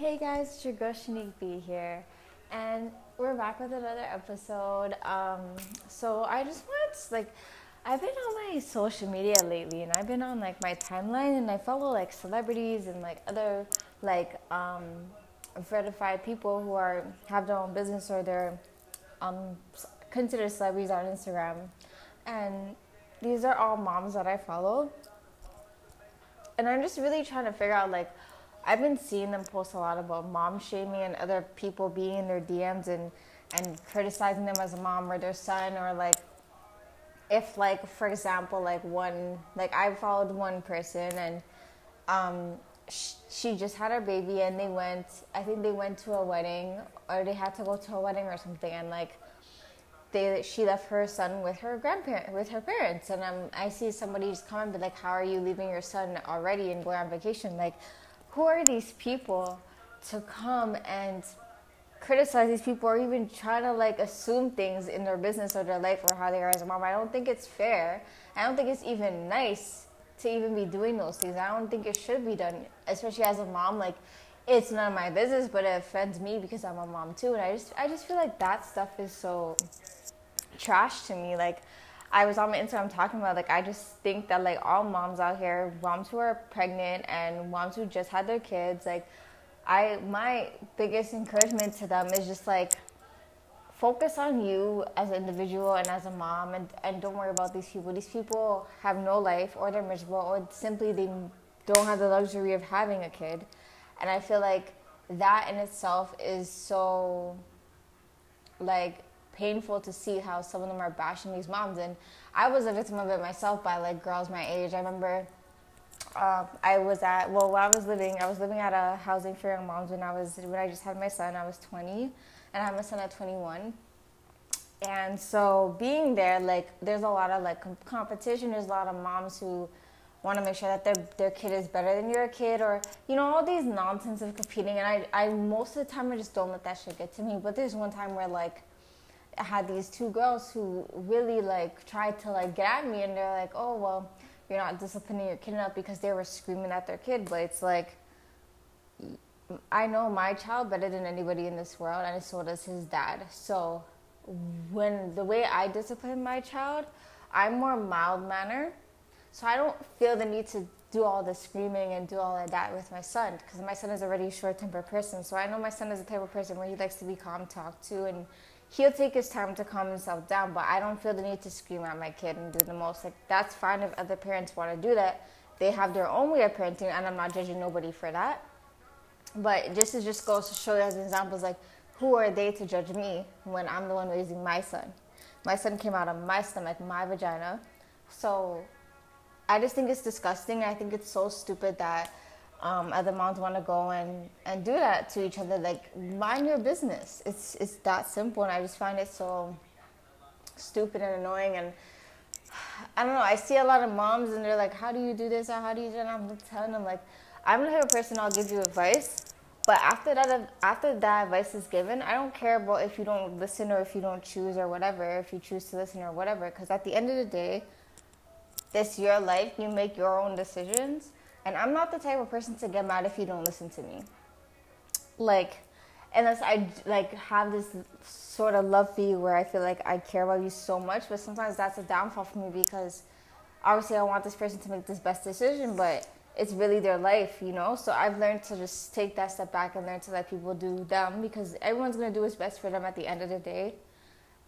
Hey guys, it's your girl Shanique B here, and we're back with another episode. Um, so I just want like, I've been on my social media lately, and I've been on like my timeline, and I follow like celebrities and like other like um, verified people who are have their own business or they're um, considered celebrities on Instagram, and these are all moms that I follow, and I'm just really trying to figure out like I've been seeing them post a lot about mom shaming and other people being in their DMs and and criticizing them as a mom or their son or like if like for example like one like I followed one person and um sh- she just had her baby and they went I think they went to a wedding or they had to go to a wedding or something and like they she left her son with her grandparent with her parents and um, I see somebody just come and be like how are you leaving your son already and going on vacation? Like who are these people to come and criticize these people or even try to like assume things in their business or their life or how they are as a mom. I don't think it's fair. I don't think it's even nice to even be doing those things. I don't think it should be done, especially as a mom. Like, it's none of my business, but it offends me because I'm a mom too. And I just, I just feel like that stuff is so trash to me. Like, I was on my Instagram talking about like I just think that like all moms out here, moms who are pregnant and moms who just had their kids, like I my biggest encouragement to them is just like focus on you as an individual and as a mom and, and don't worry about these people. These people have no life or they're miserable or simply they don't have the luxury of having a kid. And I feel like that in itself is so like painful to see how some of them are bashing these moms. And I was a victim of it myself by like girls my age. I remember uh, I was at well, while I was living, I was living at a housing for young moms when I was when I just had my son. I was 20, and I had my son at 21. And so being there, like, there's a lot of like competition. There's a lot of moms who want to make sure that their their kid is better than your kid, or you know all these nonsense of competing. And I I most of the time I just don't let that shit get to me. But there's one time where like I had these two girls who really like tried to like get at me and they're like, oh well, you're not disciplining your kid enough because they were screaming at their kid. But it's like, I know my child better than anybody in this world, and so does his dad. So when the way I discipline my child, I'm more mild manner, so I don't feel the need to do all the screaming and do all of that with my son because my son is already a short tempered person. So I know my son is the type of person where he likes to be calm, talk to, and he'll take his time to calm himself down, but I don't feel the need to scream at my kid and do the most. Like, that's fine if other parents want to do that. They have their own way of parenting, and I'm not judging nobody for that. But just to just goes to show you as examples, like, who are they to judge me when I'm the one raising my son? My son came out of my stomach, my vagina. So I just think it's disgusting. I think it's so stupid that um, other moms want to go and, and do that to each other. Like, mind your business. It's, it's that simple. And I just find it so stupid and annoying. And I don't know. I see a lot of moms and they're like, how do you do this? Or how do you do that? And I'm telling them, like, I'm the type of person I'll give you advice. But after that, after that advice is given, I don't care about if you don't listen or if you don't choose or whatever, if you choose to listen or whatever. Because at the end of the day, it's your life. You make your own decisions and I'm not the type of person to get mad if you don't listen to me. Like, unless I like have this sort of love for you where I feel like I care about you so much, but sometimes that's a downfall for me because obviously I want this person to make this best decision, but it's really their life, you know? So I've learned to just take that step back and learn to let people do them because everyone's gonna do what's best for them at the end of the day.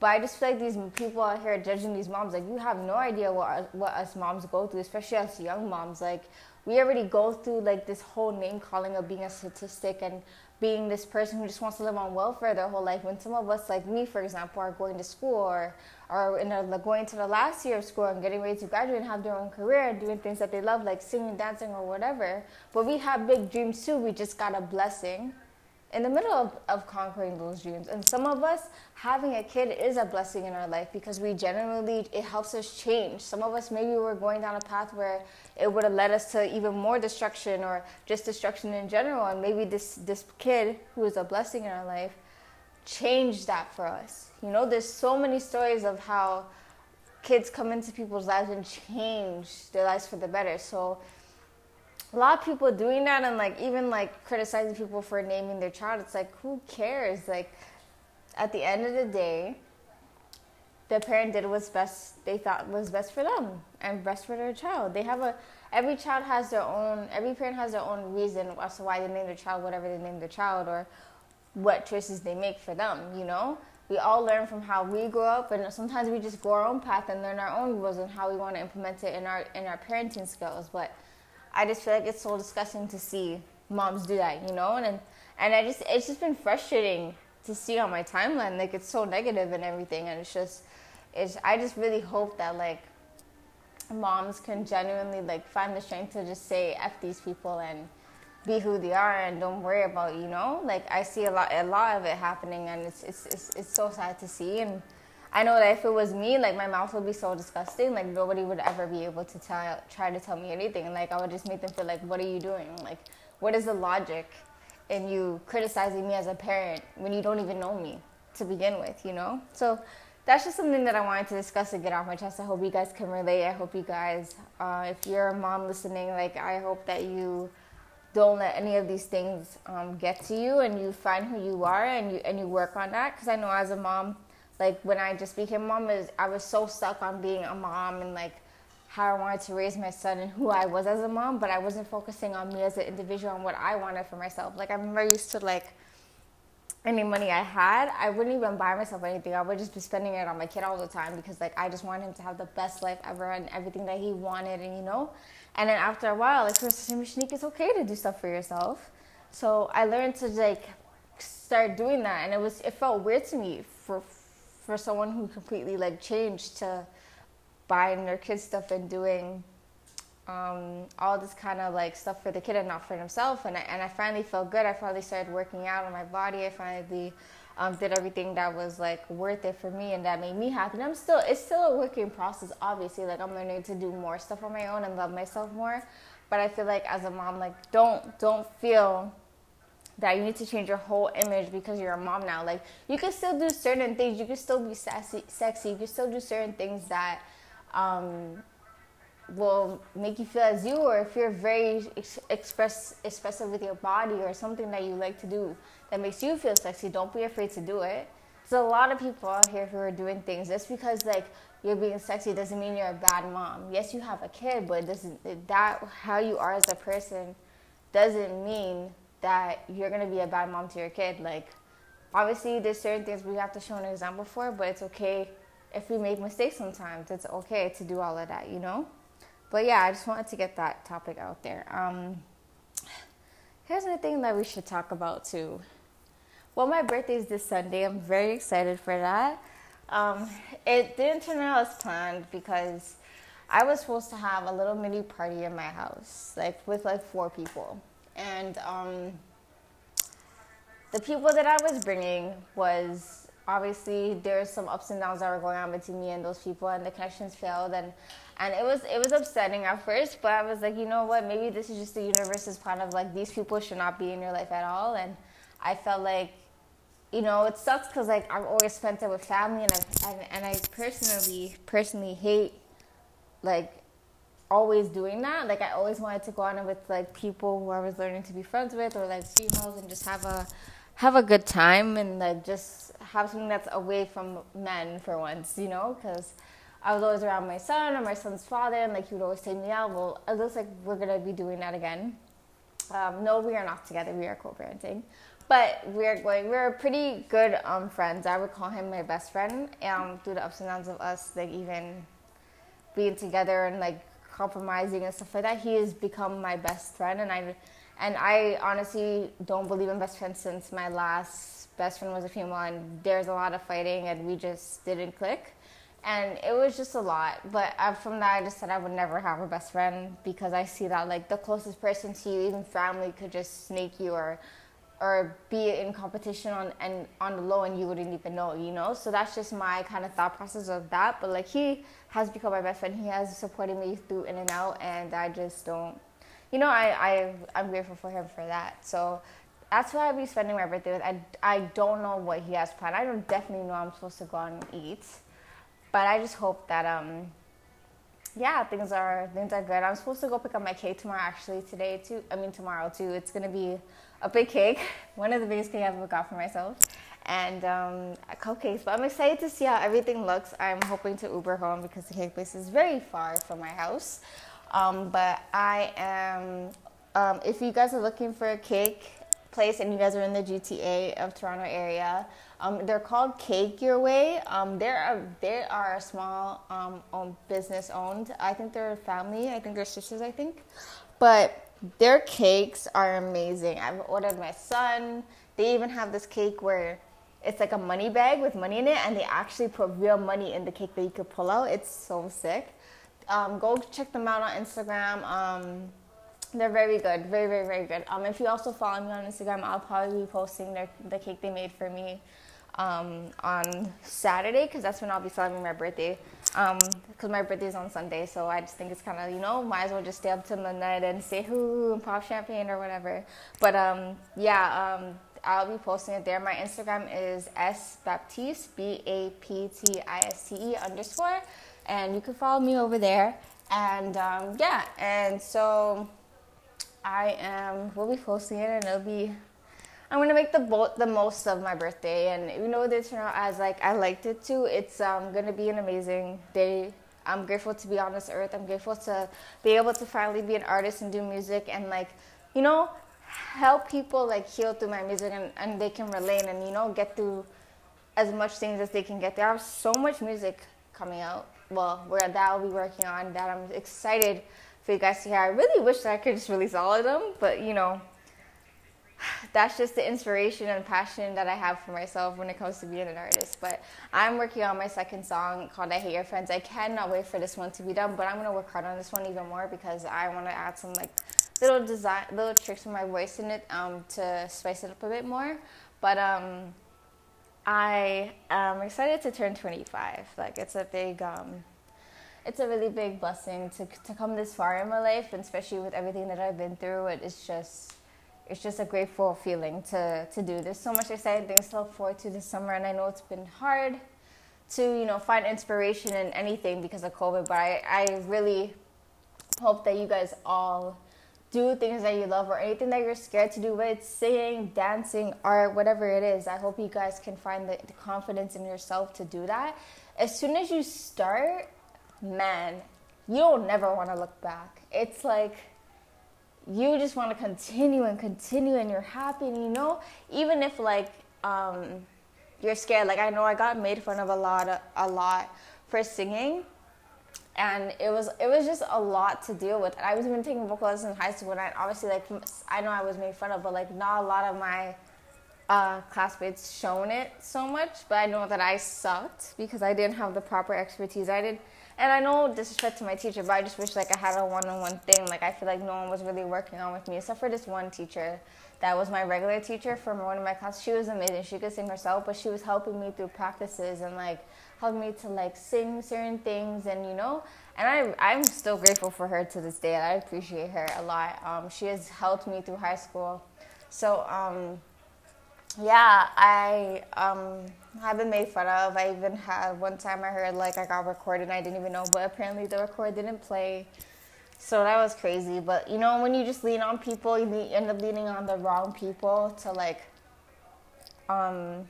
But I just feel like these people out here judging these moms, like you have no idea what what us moms go through, especially us young moms. Like we already go through like this whole name calling of being a statistic and being this person who just wants to live on welfare their whole life. When some of us, like me, for example, are going to school or are in a, like going to the last year of school and getting ready to graduate and have their own career and doing things that they love, like singing, dancing, or whatever. But we have big dreams too. We just got a blessing in the middle of, of conquering those dreams. And some of us, having a kid is a blessing in our life because we generally, it helps us change. Some of us, maybe we're going down a path where it would have led us to even more destruction or just destruction in general. And maybe this, this kid, who is a blessing in our life, changed that for us. You know, there's so many stories of how kids come into people's lives and change their lives for the better. So a lot of people doing that and like even like criticizing people for naming their child. It's like who cares? Like at the end of the day the parent did what's best they thought was best for them and best for their child. They have a every child has their own every parent has their own reason as to why they name their child whatever they name their child or what choices they make for them you know? We all learn from how we grow up and sometimes we just go our own path and learn our own rules and how we want to implement it in our in our parenting skills but I just feel like it's so disgusting to see moms do that, you know, and and I just it's just been frustrating to see on my timeline, like it's so negative and everything, and it's just it's I just really hope that like moms can genuinely like find the strength to just say f these people and be who they are and don't worry about you know? Like I see a lot a lot of it happening and it's it's it's, it's so sad to see. And I know that if it was me, like my mouth would be so disgusting, like nobody would ever be able to tell, try to tell me anything. Like I would just make them feel like, what are you doing? Like, what is the logic in you criticizing me as a parent when you don't even know me to begin with, you know? So that's just something that I wanted to discuss and get off my chest. I hope you guys can relate. I hope you guys, uh, if you're a mom listening, like I hope that you don't let any of these things um, get to you and you find who you are and you and you work on that. Because I know as a mom like when I just became mom is I was so stuck on being a mom and like how I wanted to raise my son and who I was as a mom, but I wasn't focusing on me as an individual and what I wanted for myself. Like I remember used to like any money I had, I wouldn't even buy myself anything. I would just be spending it on my kid all the time because like I just wanted him to have the best life ever and everything that he wanted and you know. And then after a while, like for Shanique, it's okay to do stuff for yourself. So I learned to like start doing that and it was it felt weird to me for for someone who completely like changed to buying their kids stuff and doing um, all this kind of like stuff for the kid and not for himself. And I, and I finally felt good. I finally started working out on my body. I finally um, did everything that was like worth it for me and that made me happy. And I'm still, it's still a working process, obviously. Like I'm learning to do more stuff on my own and love myself more. But I feel like as a mom, like don't, don't feel that you need to change your whole image because you're a mom now. Like you can still do certain things. You can still be sassy, sexy. You can still do certain things that um, will make you feel as you. Or if you're very ex- express expressive with your body or something that you like to do that makes you feel sexy, don't be afraid to do it. There's a lot of people out here who are doing things just because like you're being sexy doesn't mean you're a bad mom. Yes, you have a kid, but doesn't that how you are as a person doesn't mean that you're gonna be a bad mom to your kid. Like, obviously, there's certain things we have to show an example for, but it's okay if we make mistakes sometimes. It's okay to do all of that, you know. But yeah, I just wanted to get that topic out there. Um, here's the thing that we should talk about too. Well, my birthday is this Sunday. I'm very excited for that. Um, it didn't turn out as planned because I was supposed to have a little mini party in my house, like with like four people and um, the people that I was bringing was obviously there's some ups and downs that were going on between me and those people, and the connections failed, and and it was it was upsetting at first, but I was like, you know what, maybe this is just the universe's plan of like these people should not be in your life at all, and I felt like. You know, it sucks because like I've always spent it with family, and i and, and I personally personally hate like always doing that. Like I always wanted to go on with like people who I was learning to be friends with or like females and just have a have a good time and like just have something that's away from men for once, you know, because I was always around my son or my son's father and like he would always take me out. Well, it looks like we're gonna be doing that again. Um, no, we are not together. We are co-parenting, but we're going. We're pretty good um, friends. I would call him my best friend. Um, through the ups and downs of us, like even being together and like compromising and stuff like that, he has become my best friend, and I and I honestly don't believe in best friends since my last best friend was a female, and there's a lot of fighting, and we just didn't click, and it was just a lot. But from that, I just said I would never have a best friend because I see that like the closest person to you, even family, could just snake you or or be in competition on and on the low and you wouldn't even know, you know? So that's just my kind of thought process of that. But like he has become my best friend. He has supported me through in and out and I just don't you know, I, I I'm grateful for him for that. So that's why I'll be spending my birthday with. I, I don't know what he has planned. I don't definitely know I'm supposed to go out and eat. But I just hope that um yeah, things are things are good. I'm supposed to go pick up my cake tomorrow. Actually, today too. I mean tomorrow too. It's gonna be a big cake, one of the biggest cake I've ever got for myself, and um, cupcakes. But I'm excited to see how everything looks. I'm hoping to Uber home because the cake place is very far from my house. Um, but I am. Um, if you guys are looking for a cake place and you guys are in the GTA of Toronto area, um, they're called Cake Your Way. Um, they're a, they are a small um, business owned. I think they're a family. I think they're sisters. I think, but their cakes are amazing. I've ordered my son. They even have this cake where it's like a money bag with money in it, and they actually put real money in the cake that you could pull out. It's so sick. Um, go check them out on Instagram. Um, they're very good, very very very good. Um, if you also follow me on Instagram, I'll probably be posting their, the cake they made for me um, on Saturday because that's when I'll be celebrating my birthday. Because um, my birthday is on Sunday, so I just think it's kind of you know might as well just stay up till midnight and say hoo and pop champagne or whatever. But um, yeah, um, I'll be posting it there. My Instagram is s baptiste b a p t i s t e underscore, and you can follow me over there. And um, yeah, and so I am. We'll be posting it, and it'll be I'm gonna make the bo- the most of my birthday, and you know this turn out as like I liked it to. It's um, gonna be an amazing day. I'm grateful to be on this earth. I'm grateful to be able to finally be an artist and do music and like, you know, help people like heal through my music and, and they can relate and you know get through as much things as they can get. There are so much music coming out. Well, where that I'll be working on that I'm excited for you guys to hear. I really wish that I could just release all of them, but you know, that's just the inspiration and passion that I have for myself when it comes to being an artist. But I'm working on my second song called I Hate Your Friends. I cannot wait for this one to be done, but I'm gonna work hard on this one even more because I wanna add some like little design little tricks with my voice in it um, to spice it up a bit more. But um, I am excited to turn 25. Like it's a big um, it's a really big blessing to to come this far in my life, and especially with everything that I've been through. It is just it's just a grateful feeling to, to do. There's so much exciting things to look forward to this summer, and I know it's been hard to you know find inspiration in anything because of COVID. But I, I really hope that you guys all do things that you love or anything that you're scared to do, whether it's singing, dancing, art, whatever it is. I hope you guys can find the, the confidence in yourself to do that. As soon as you start, man, you'll never want to look back. It's like you just want to continue and continue and you're happy and you know even if like um, you're scared like i know i got made fun of a lot a lot for singing and it was it was just a lot to deal with. I was even taking vocal lessons in high school and I, obviously like i know i was made fun of but like not a lot of my uh, classmates shown it so much but i know that i sucked because i didn't have the proper expertise i did and I know disrespect to my teacher, but I just wish like I had a one-on-one thing. Like I feel like no one was really working on with me, except for this one teacher that was my regular teacher from one of my classes. She was amazing. She could sing herself, but she was helping me through practices and like helping me to like sing certain things and you know. And I I'm still grateful for her to this day. I appreciate her a lot. Um, she has helped me through high school. So um, yeah, I um, have been made fun of. I even had one time I heard like I got recorded and I didn't even know, but apparently the record didn't play. So that was crazy. But you know, when you just lean on people, you end up leaning on the wrong people to like, um,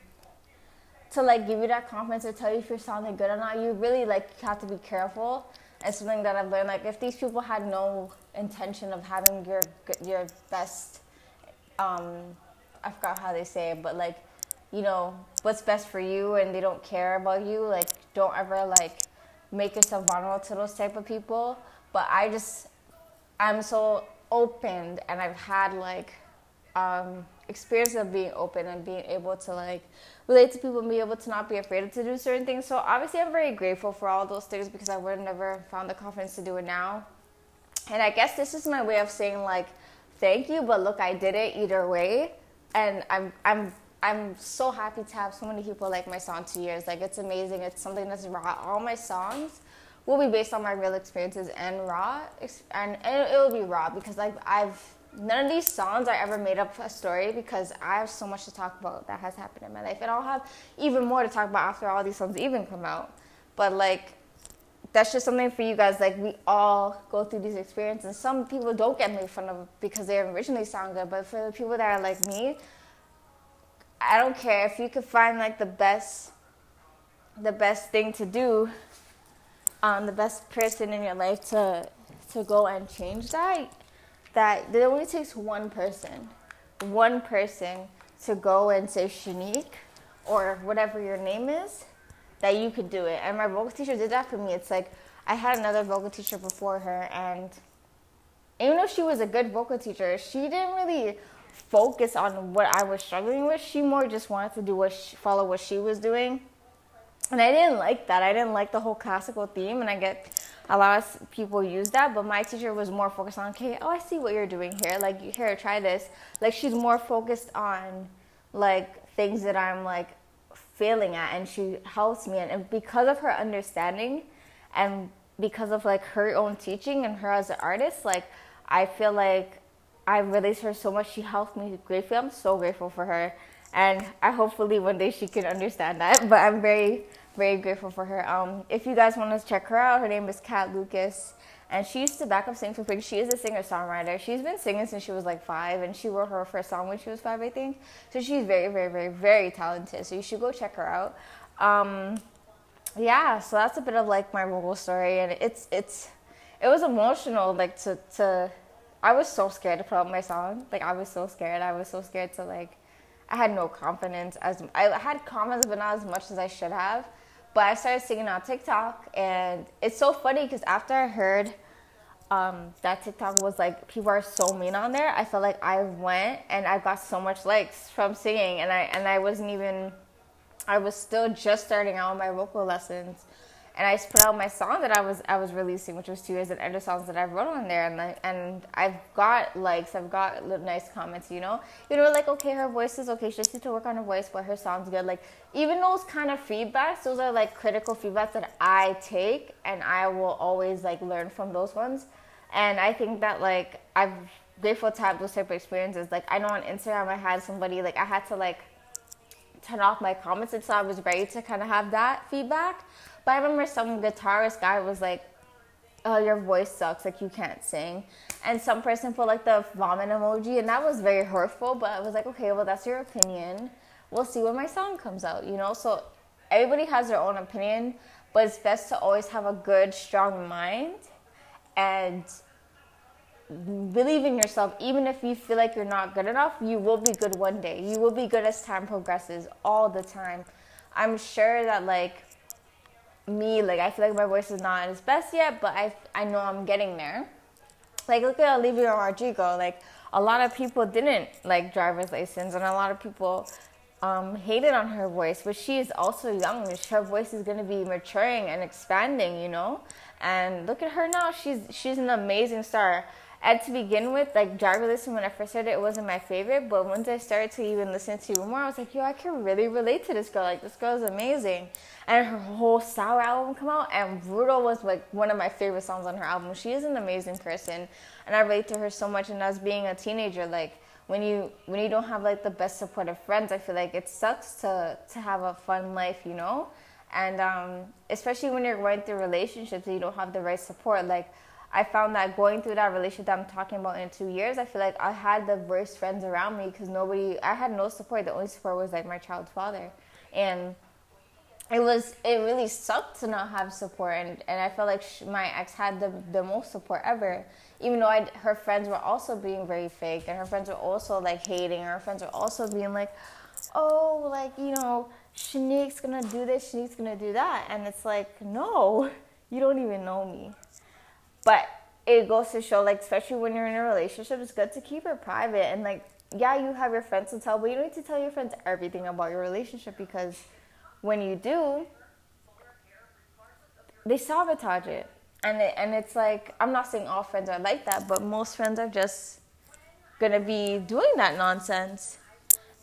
to like give you that confidence or tell you if you're sounding good or not. You really like have to be careful. It's something that I've learned. Like if these people had no intention of having your your best. Um, I forgot how they say it, but like, you know, what's best for you and they don't care about you, like, don't ever like make yourself vulnerable to those type of people. But I just, I'm so open and I've had like um, experience of being open and being able to like relate to people and be able to not be afraid to do certain things. So obviously, I'm very grateful for all those things because I would have never found the confidence to do it now. And I guess this is my way of saying like, thank you, but look, I did it either way and I'm I'm I'm so happy to have so many people like my song two years. Like it's amazing. It's something that's raw. All my songs will be based on my real experiences and raw, and, and it will be raw because like I've none of these songs are ever made up a story because I have so much to talk about that has happened in my life, and I'll have even more to talk about after all these songs even come out. But like that's just something for you guys. Like we all go through these experiences. Some people don't get made fun of because they originally sound good, but for the people that are like me, I don't care if you could find like the best, the best thing to do, um, the best person in your life to to go and change that. That it only takes one person, one person to go and say Shanique or whatever your name is that you could do it. And my vocal teacher did that for me. It's like I had another vocal teacher before her, and even though she was a good vocal teacher, she didn't really focus on what I was struggling with. She more just wanted to do what she, follow what she was doing, and I didn't like that. I didn't like the whole classical theme, and I get a lot of people use that. But my teacher was more focused on, okay, oh, I see what you're doing here. Like, here, try this. Like, she's more focused on like things that I'm like failing at and she helps me. And, and because of her understanding and because of like her own teaching and her as an artist like i feel like i released her so much. She helped me greatly. I'm so grateful for her. And i hopefully one day she can understand that but i'm very very grateful for her. Um, if you guys want to check her out her name is kat lucas and she used to back up sing for Pink. She is a singer songwriter. She's been singing since she was like five, and she wrote her first song when she was five, I think. So she's very, very, very, very talented. So you should go check her out. Um, yeah, so that's a bit of like my vocal story, and it's it's it was emotional. Like to to, I was so scared to put out my song. Like I was so scared. I was so scared to like. I had no confidence as I had confidence, but not as much as I should have. But I started singing on TikTok, and it's so funny because after I heard um, that TikTok was like people are so mean on there. I felt like I went and I got so much likes from singing, and I and I wasn't even. I was still just starting out my vocal lessons, and I put out my song that I was I was releasing, which was two years and other songs that I wrote on there, and I, and I've got likes, I've got nice comments, you know, you know, like okay, her voice is okay, she just needs to work on her voice, but her song's good. Like even those kind of feedbacks, those are like critical feedbacks that I take, and I will always like learn from those ones and I think that like I'm grateful to have those type of experiences. Like I know on Instagram I had somebody like I had to like turn off my comments until I was ready to kind of have that feedback. But I remember some guitarist guy was like, "Oh, your voice sucks. Like you can't sing." And some person put like the vomit emoji, and that was very hurtful. But I was like, "Okay, well that's your opinion. We'll see when my song comes out." You know, so everybody has their own opinion, but it's best to always have a good, strong mind and believe in yourself even if you feel like you're not good enough you will be good one day you will be good as time progresses all the time i'm sure that like me like i feel like my voice is not at its best yet but i i know i'm getting there like look at olivia rodrigo like a lot of people didn't like driver's license and a lot of people um, hated on her voice, but she is also young. Her voice is going to be maturing and expanding, you know. And look at her now; she's she's an amazing star. And to begin with, like Driver's License, when I first heard it, it wasn't my favorite. But once I started to even listen to more, I was like, yo, I can really relate to this girl. Like this girl is amazing. And her whole Sour album come out, and Brutal was like one of my favorite songs on her album. She is an amazing person, and I relate to her so much. And as being a teenager, like when you when you don't have like the best supportive friends, I feel like it sucks to to have a fun life, you know and um, especially when you're going through relationships and you don't have the right support. Like i found that going through that relationship that i'm talking about in two years i feel like i had the worst friends around me because nobody i had no support. The only support was like my child's father. And it was it really sucked to not have support. And, and i felt like my ex had the, the most support ever. Even though I, her friends were also being very fake and her friends were also like hating her friends were also being like oh like you know Shanique's gonna do this, Shanique's gonna do that. And it's like, no, you don't even know me. But it goes to show, like, especially when you're in a relationship, it's good to keep it private. And, like, yeah, you have your friends to tell, but you don't need to tell your friends everything about your relationship because when you do, they sabotage it. And, it, and it's like, I'm not saying all friends are like that, but most friends are just gonna be doing that nonsense.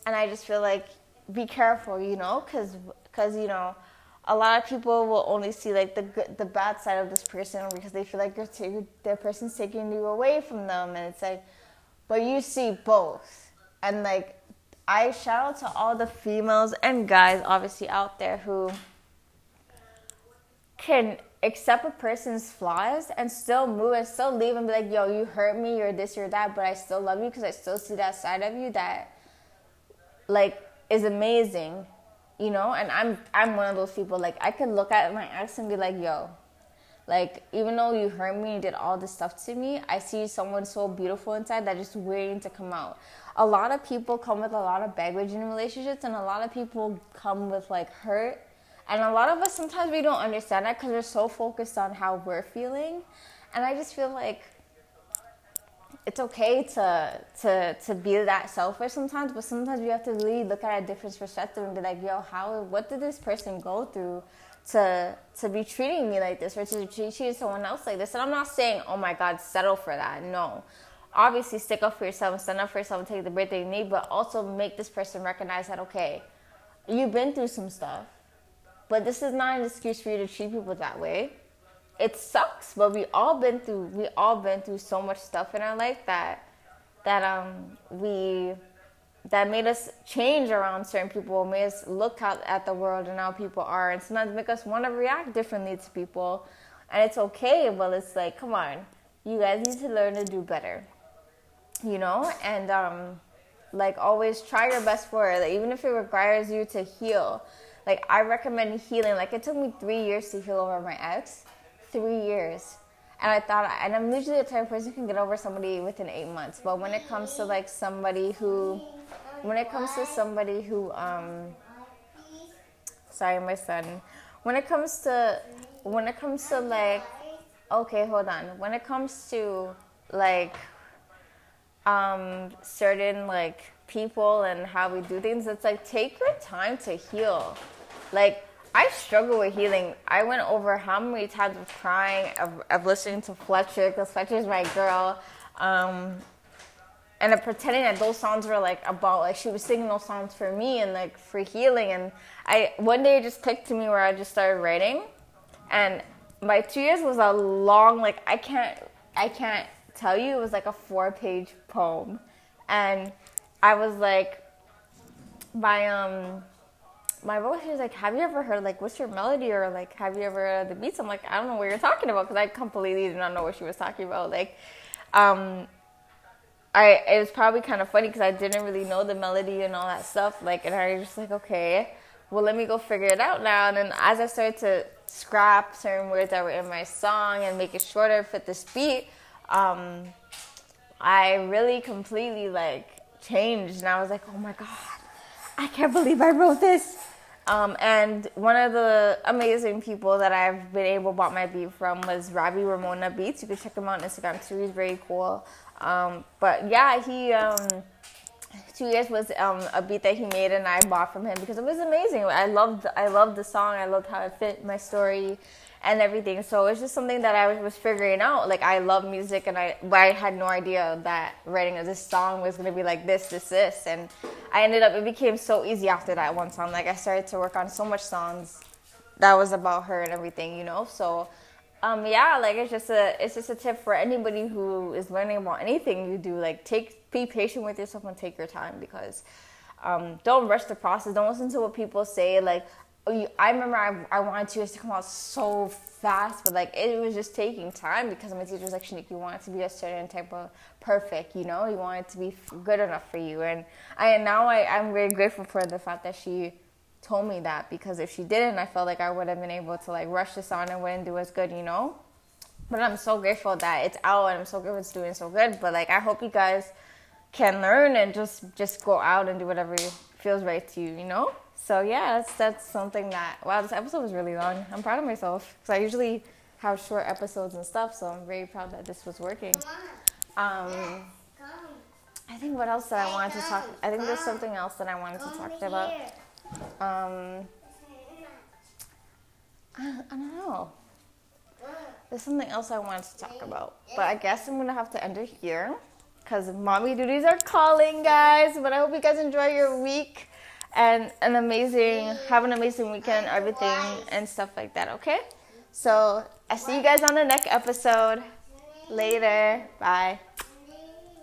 And I just feel like be careful, you know, because because you know, a lot of people will only see like the good, the bad side of this person because they feel like you're person's taking you away from them, and it's like, but you see both, and like. I shout out to all the females and guys obviously out there who can accept a person's flaws and still move and still leave and be like, yo, you hurt me, you're this, you're that, but I still love you because I still see that side of you that, like, is amazing, you know. And I'm I'm one of those people. Like, I could look at my ex and be like, yo, like, even though you hurt me and did all this stuff to me, I see someone so beautiful inside that just waiting to come out. A lot of people come with a lot of baggage in relationships, and a lot of people come with like hurt and a lot of us sometimes we don't understand that because we're so focused on how we're feeling. And I just feel like it's okay to to to be that selfish sometimes, but sometimes you have to really look at a different perspective and be like, yo, how what did this person go through to to be treating me like this or to treat someone else like this? And I'm not saying, oh my God, settle for that. No. Obviously stick up for yourself stand up for yourself take the break that you need, but also make this person recognize that okay, you've been through some stuff but this is not an excuse for you to treat people that way. It sucks, but we all been through we all been through so much stuff in our life that that um we that made us change around certain people, made us look out at the world and how people are, and sometimes make us want to react differently to people. And it's okay, but it's like, come on, you guys need to learn to do better, you know? And um, like always, try your best for it, like, even if it requires you to heal like I recommend healing. Like it took me three years to heal over my ex, three years. And I thought, and I'm usually the type of person who can get over somebody within eight months. But when it comes to like somebody who, when it comes to somebody who, um, sorry, my son. When it comes to, when it comes to like, okay, hold on. When it comes to like, um, certain like people and how we do things, it's like take your time to heal. Like I struggle with healing. I went over how many times of crying, of, of listening to Fletcher, because Fletcher's my girl, um, and of pretending that those songs were like about like she was singing those songs for me and like for healing. And I one day it just clicked to me where I just started writing, and my two years was a long like I can't I can't tell you it was like a four page poem, and I was like, my um, my voice was like, "Have you ever heard like what's your melody or like have you ever heard the beats?" I'm like, "I don't know what you're talking about" because I completely did not know what she was talking about. Like, um, I it was probably kind of funny because I didn't really know the melody and all that stuff. Like, and I was just like, okay, well, let me go figure it out now. And then as I started to scrap certain words that were in my song and make it shorter fit this beat, um, I really completely like changed, and I was like, oh my god, I can't believe I wrote this. Um, and one of the amazing people that I've been able to bought my beat from was Ravi Ramona Beats. You can check him out on Instagram too. He's very cool. Um, but yeah, he um, two years was um, a beat that he made and I bought from him because it was amazing. I loved I loved the song. I loved how it fit my story and everything. So it's just something that I was figuring out. Like I love music, and I but I had no idea that writing this song was gonna be like this, this, this, and I ended up. It became so easy after that one song. Like I started to work on so much songs that was about her and everything, you know. So. Um, yeah, like it's just a it's just a tip for anybody who is learning about anything you do. Like take be patient with yourself and take your time because um, don't rush the process. Don't listen to what people say. Like I remember I, I wanted to to come out so fast, but like it was just taking time because my teacher was like, Shanique, you want to be a certain type of perfect, you know, you want it to be good enough for you. And I and now I, I'm very grateful for the fact that she told me that because if she didn't, I felt like I would have been able to like rush this on and wouldn't do as good, you know. But I'm so grateful that it's out and I'm so grateful it's doing so good. But like I hope you guys can learn and just just go out and do whatever feels right to you, you know. So yeah, that's that's something that wow, this episode was really long. I'm proud of myself because I usually have short episodes and stuff, so I'm very proud that this was working. Um, I think what else that I wanted to talk. I think there's something else that I wanted to talk about. Um, I, I don't know. There's something else I wanted to talk about, but I guess I'm gonna have to end it here because mommy duties are calling, guys. But I hope you guys enjoy your week and an amazing, have an amazing weekend, everything and stuff like that. Okay. So I see you guys on the next episode. Later. Bye.